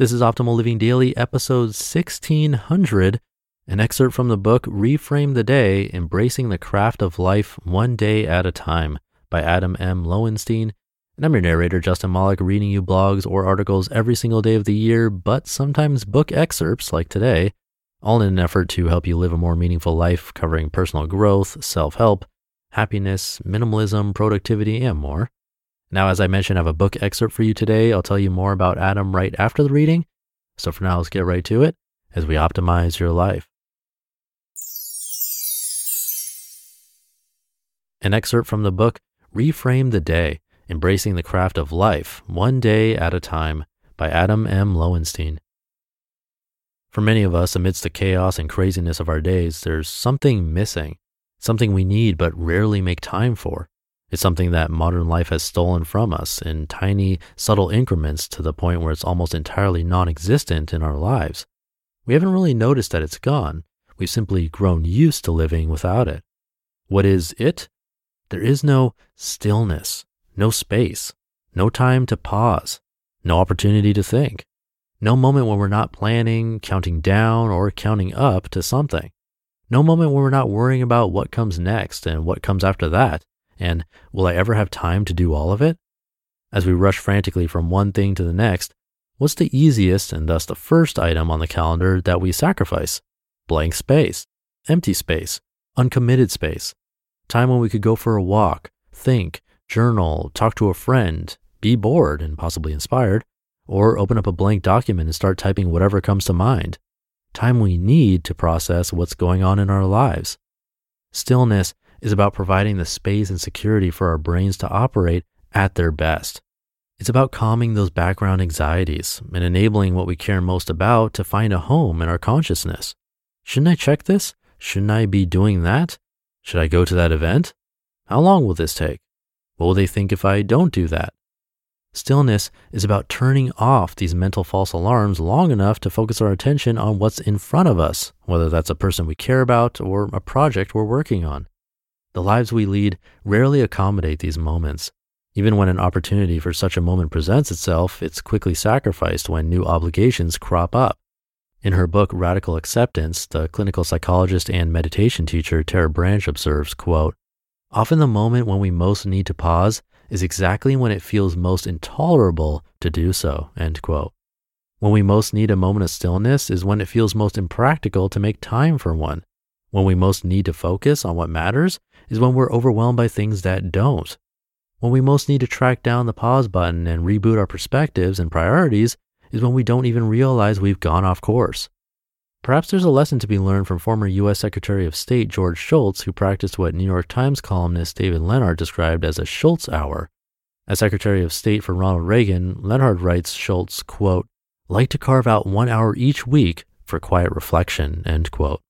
This is Optimal Living Daily, episode 1600, an excerpt from the book Reframe the Day Embracing the Craft of Life One Day at a Time by Adam M. Lowenstein. And I'm your narrator, Justin Malik, reading you blogs or articles every single day of the year, but sometimes book excerpts like today, all in an effort to help you live a more meaningful life covering personal growth, self help, happiness, minimalism, productivity, and more. Now, as I mentioned, I have a book excerpt for you today. I'll tell you more about Adam right after the reading. So for now, let's get right to it as we optimize your life. An excerpt from the book Reframe the Day Embracing the Craft of Life, One Day at a Time by Adam M. Lowenstein. For many of us, amidst the chaos and craziness of our days, there's something missing, something we need but rarely make time for. It's something that modern life has stolen from us in tiny, subtle increments to the point where it's almost entirely non existent in our lives. We haven't really noticed that it's gone. We've simply grown used to living without it. What is it? There is no stillness, no space, no time to pause, no opportunity to think, no moment when we're not planning, counting down, or counting up to something, no moment when we're not worrying about what comes next and what comes after that and will I ever have time to do all of it? As we rush frantically from one thing to the next, what's the easiest and thus the first item on the calendar that we sacrifice? Blank space, empty space, uncommitted space, time when we could go for a walk, think, journal, talk to a friend, be bored and possibly inspired, or open up a blank document and start typing whatever comes to mind. Time we need to process what's going on in our lives. Stillness is about providing the space and security for our brains to operate at their best. It's about calming those background anxieties and enabling what we care most about to find a home in our consciousness. Shouldn't I check this? Shouldn't I be doing that? Should I go to that event? How long will this take? What will they think if I don't do that? Stillness is about turning off these mental false alarms long enough to focus our attention on what's in front of us, whether that's a person we care about or a project we're working on. The lives we lead rarely accommodate these moments. Even when an opportunity for such a moment presents itself, it's quickly sacrificed when new obligations crop up. In her book Radical Acceptance, the clinical psychologist and meditation teacher Tara Brach observes, quote, Often the moment when we most need to pause is exactly when it feels most intolerable to do so, end quote. When we most need a moment of stillness is when it feels most impractical to make time for one. When we most need to focus on what matters is when we're overwhelmed by things that don't. When we most need to track down the pause button and reboot our perspectives and priorities is when we don't even realize we've gone off course. Perhaps there's a lesson to be learned from former U.S. Secretary of State George Shultz, who practiced what New York Times columnist David Leonhardt described as a Shultz hour. As Secretary of State for Ronald Reagan, Leonhardt writes Shultz, quote, like to carve out one hour each week for quiet reflection, end quote.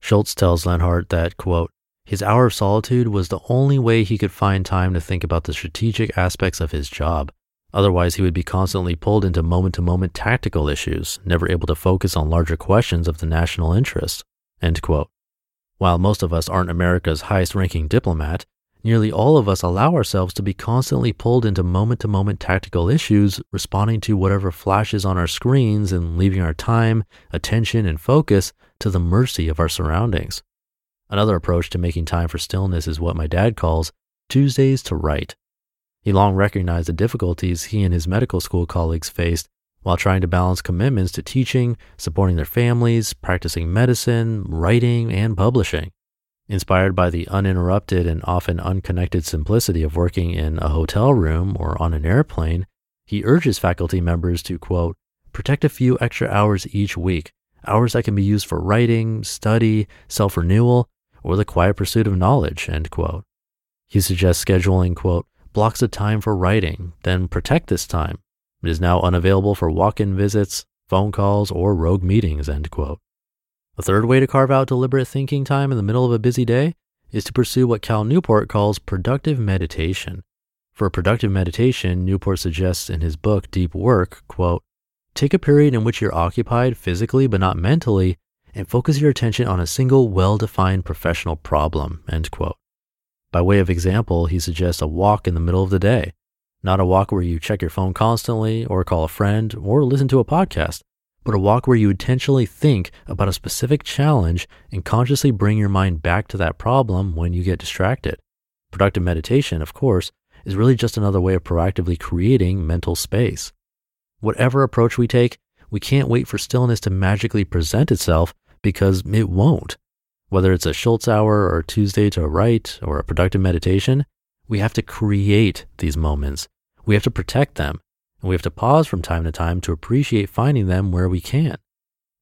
Shultz tells Leonhardt that, quote, his hour of solitude was the only way he could find time to think about the strategic aspects of his job. Otherwise, he would be constantly pulled into moment to moment tactical issues, never able to focus on larger questions of the national interest. While most of us aren't America's highest ranking diplomat, nearly all of us allow ourselves to be constantly pulled into moment to moment tactical issues, responding to whatever flashes on our screens and leaving our time, attention, and focus to the mercy of our surroundings. Another approach to making time for stillness is what my dad calls Tuesdays to write. He long recognized the difficulties he and his medical school colleagues faced while trying to balance commitments to teaching, supporting their families, practicing medicine, writing, and publishing. Inspired by the uninterrupted and often unconnected simplicity of working in a hotel room or on an airplane, he urges faculty members to, quote, protect a few extra hours each week, hours that can be used for writing, study, self renewal, or the quiet pursuit of knowledge, end quote. He suggests scheduling, quote, blocks of time for writing, then protect this time. It is now unavailable for walk in visits, phone calls, or rogue meetings, end quote. A third way to carve out deliberate thinking time in the middle of a busy day is to pursue what Cal Newport calls productive meditation. For productive meditation, Newport suggests in his book Deep Work, quote, take a period in which you're occupied physically but not mentally and focus your attention on a single well-defined professional problem, end quote. By way of example, he suggests a walk in the middle of the day, not a walk where you check your phone constantly or call a friend or listen to a podcast, but a walk where you intentionally think about a specific challenge and consciously bring your mind back to that problem when you get distracted. Productive meditation, of course, is really just another way of proactively creating mental space. Whatever approach we take, we can't wait for stillness to magically present itself because it won't. Whether it's a Shultz hour or Tuesday to write or a productive meditation, we have to create these moments. We have to protect them. And we have to pause from time to time to appreciate finding them where we can.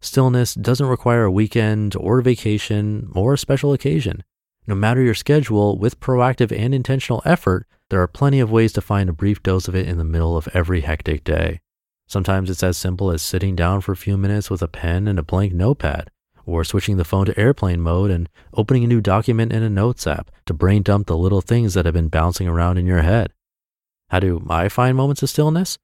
Stillness doesn't require a weekend or vacation or a special occasion. No matter your schedule, with proactive and intentional effort, there are plenty of ways to find a brief dose of it in the middle of every hectic day. Sometimes it's as simple as sitting down for a few minutes with a pen and a blank notepad or switching the phone to airplane mode and opening a new document in a notes app to brain dump the little things that have been bouncing around in your head. How do I find moments of stillness?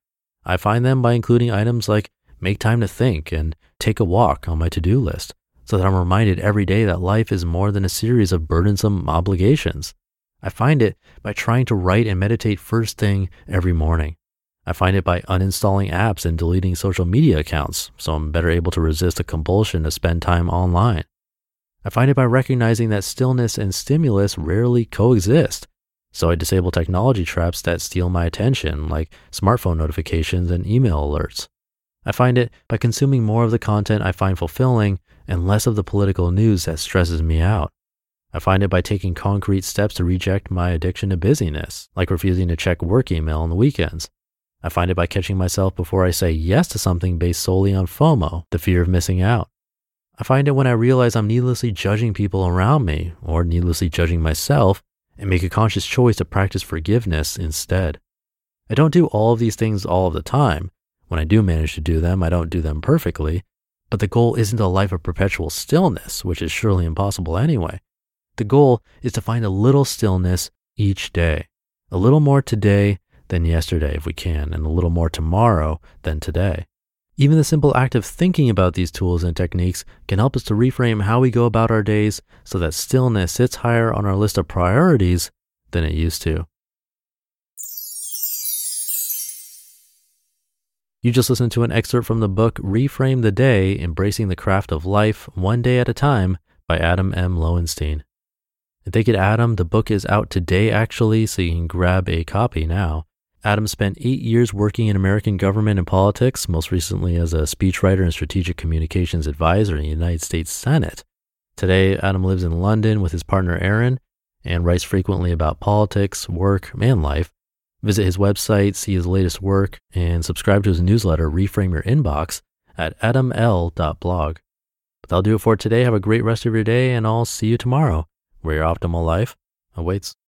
I find them by including items like make time to think and take a walk on my to do list so that I'm reminded every day that life is more than a series of burdensome obligations. I find it by trying to write and meditate first thing every morning. I find it by uninstalling apps and deleting social media accounts so I'm better able to resist a compulsion to spend time online. I find it by recognizing that stillness and stimulus rarely coexist. So I disable technology traps that steal my attention, like smartphone notifications and email alerts. I find it by consuming more of the content I find fulfilling and less of the political news that stresses me out. I find it by taking concrete steps to reject my addiction to busyness, like refusing to check work email on the weekends. I find it by catching myself before I say yes to something based solely on FOMO, the fear of missing out. I find it when I realize I'm needlessly judging people around me or needlessly judging myself and make a conscious choice to practice forgiveness instead. I don't do all of these things all of the time. When I do manage to do them, I don't do them perfectly. But the goal isn't a life of perpetual stillness, which is surely impossible anyway. The goal is to find a little stillness each day, a little more today than yesterday if we can, and a little more tomorrow than today. Even the simple act of thinking about these tools and techniques can help us to reframe how we go about our days so that stillness sits higher on our list of priorities than it used to. You just listened to an excerpt from the book Reframe the Day Embracing the Craft of Life One Day at a Time by Adam M. Lowenstein. Thank you to Adam. The book is out today, actually, so you can grab a copy now. Adam spent eight years working in American government and politics, most recently as a speechwriter and strategic communications advisor in the United States Senate. Today, Adam lives in London with his partner Aaron and writes frequently about politics, work, and life. Visit his website, see his latest work, and subscribe to his newsletter, Reframe Your Inbox, at adaml.blog. But that'll do it for today. Have a great rest of your day, and I'll see you tomorrow, where your optimal life awaits.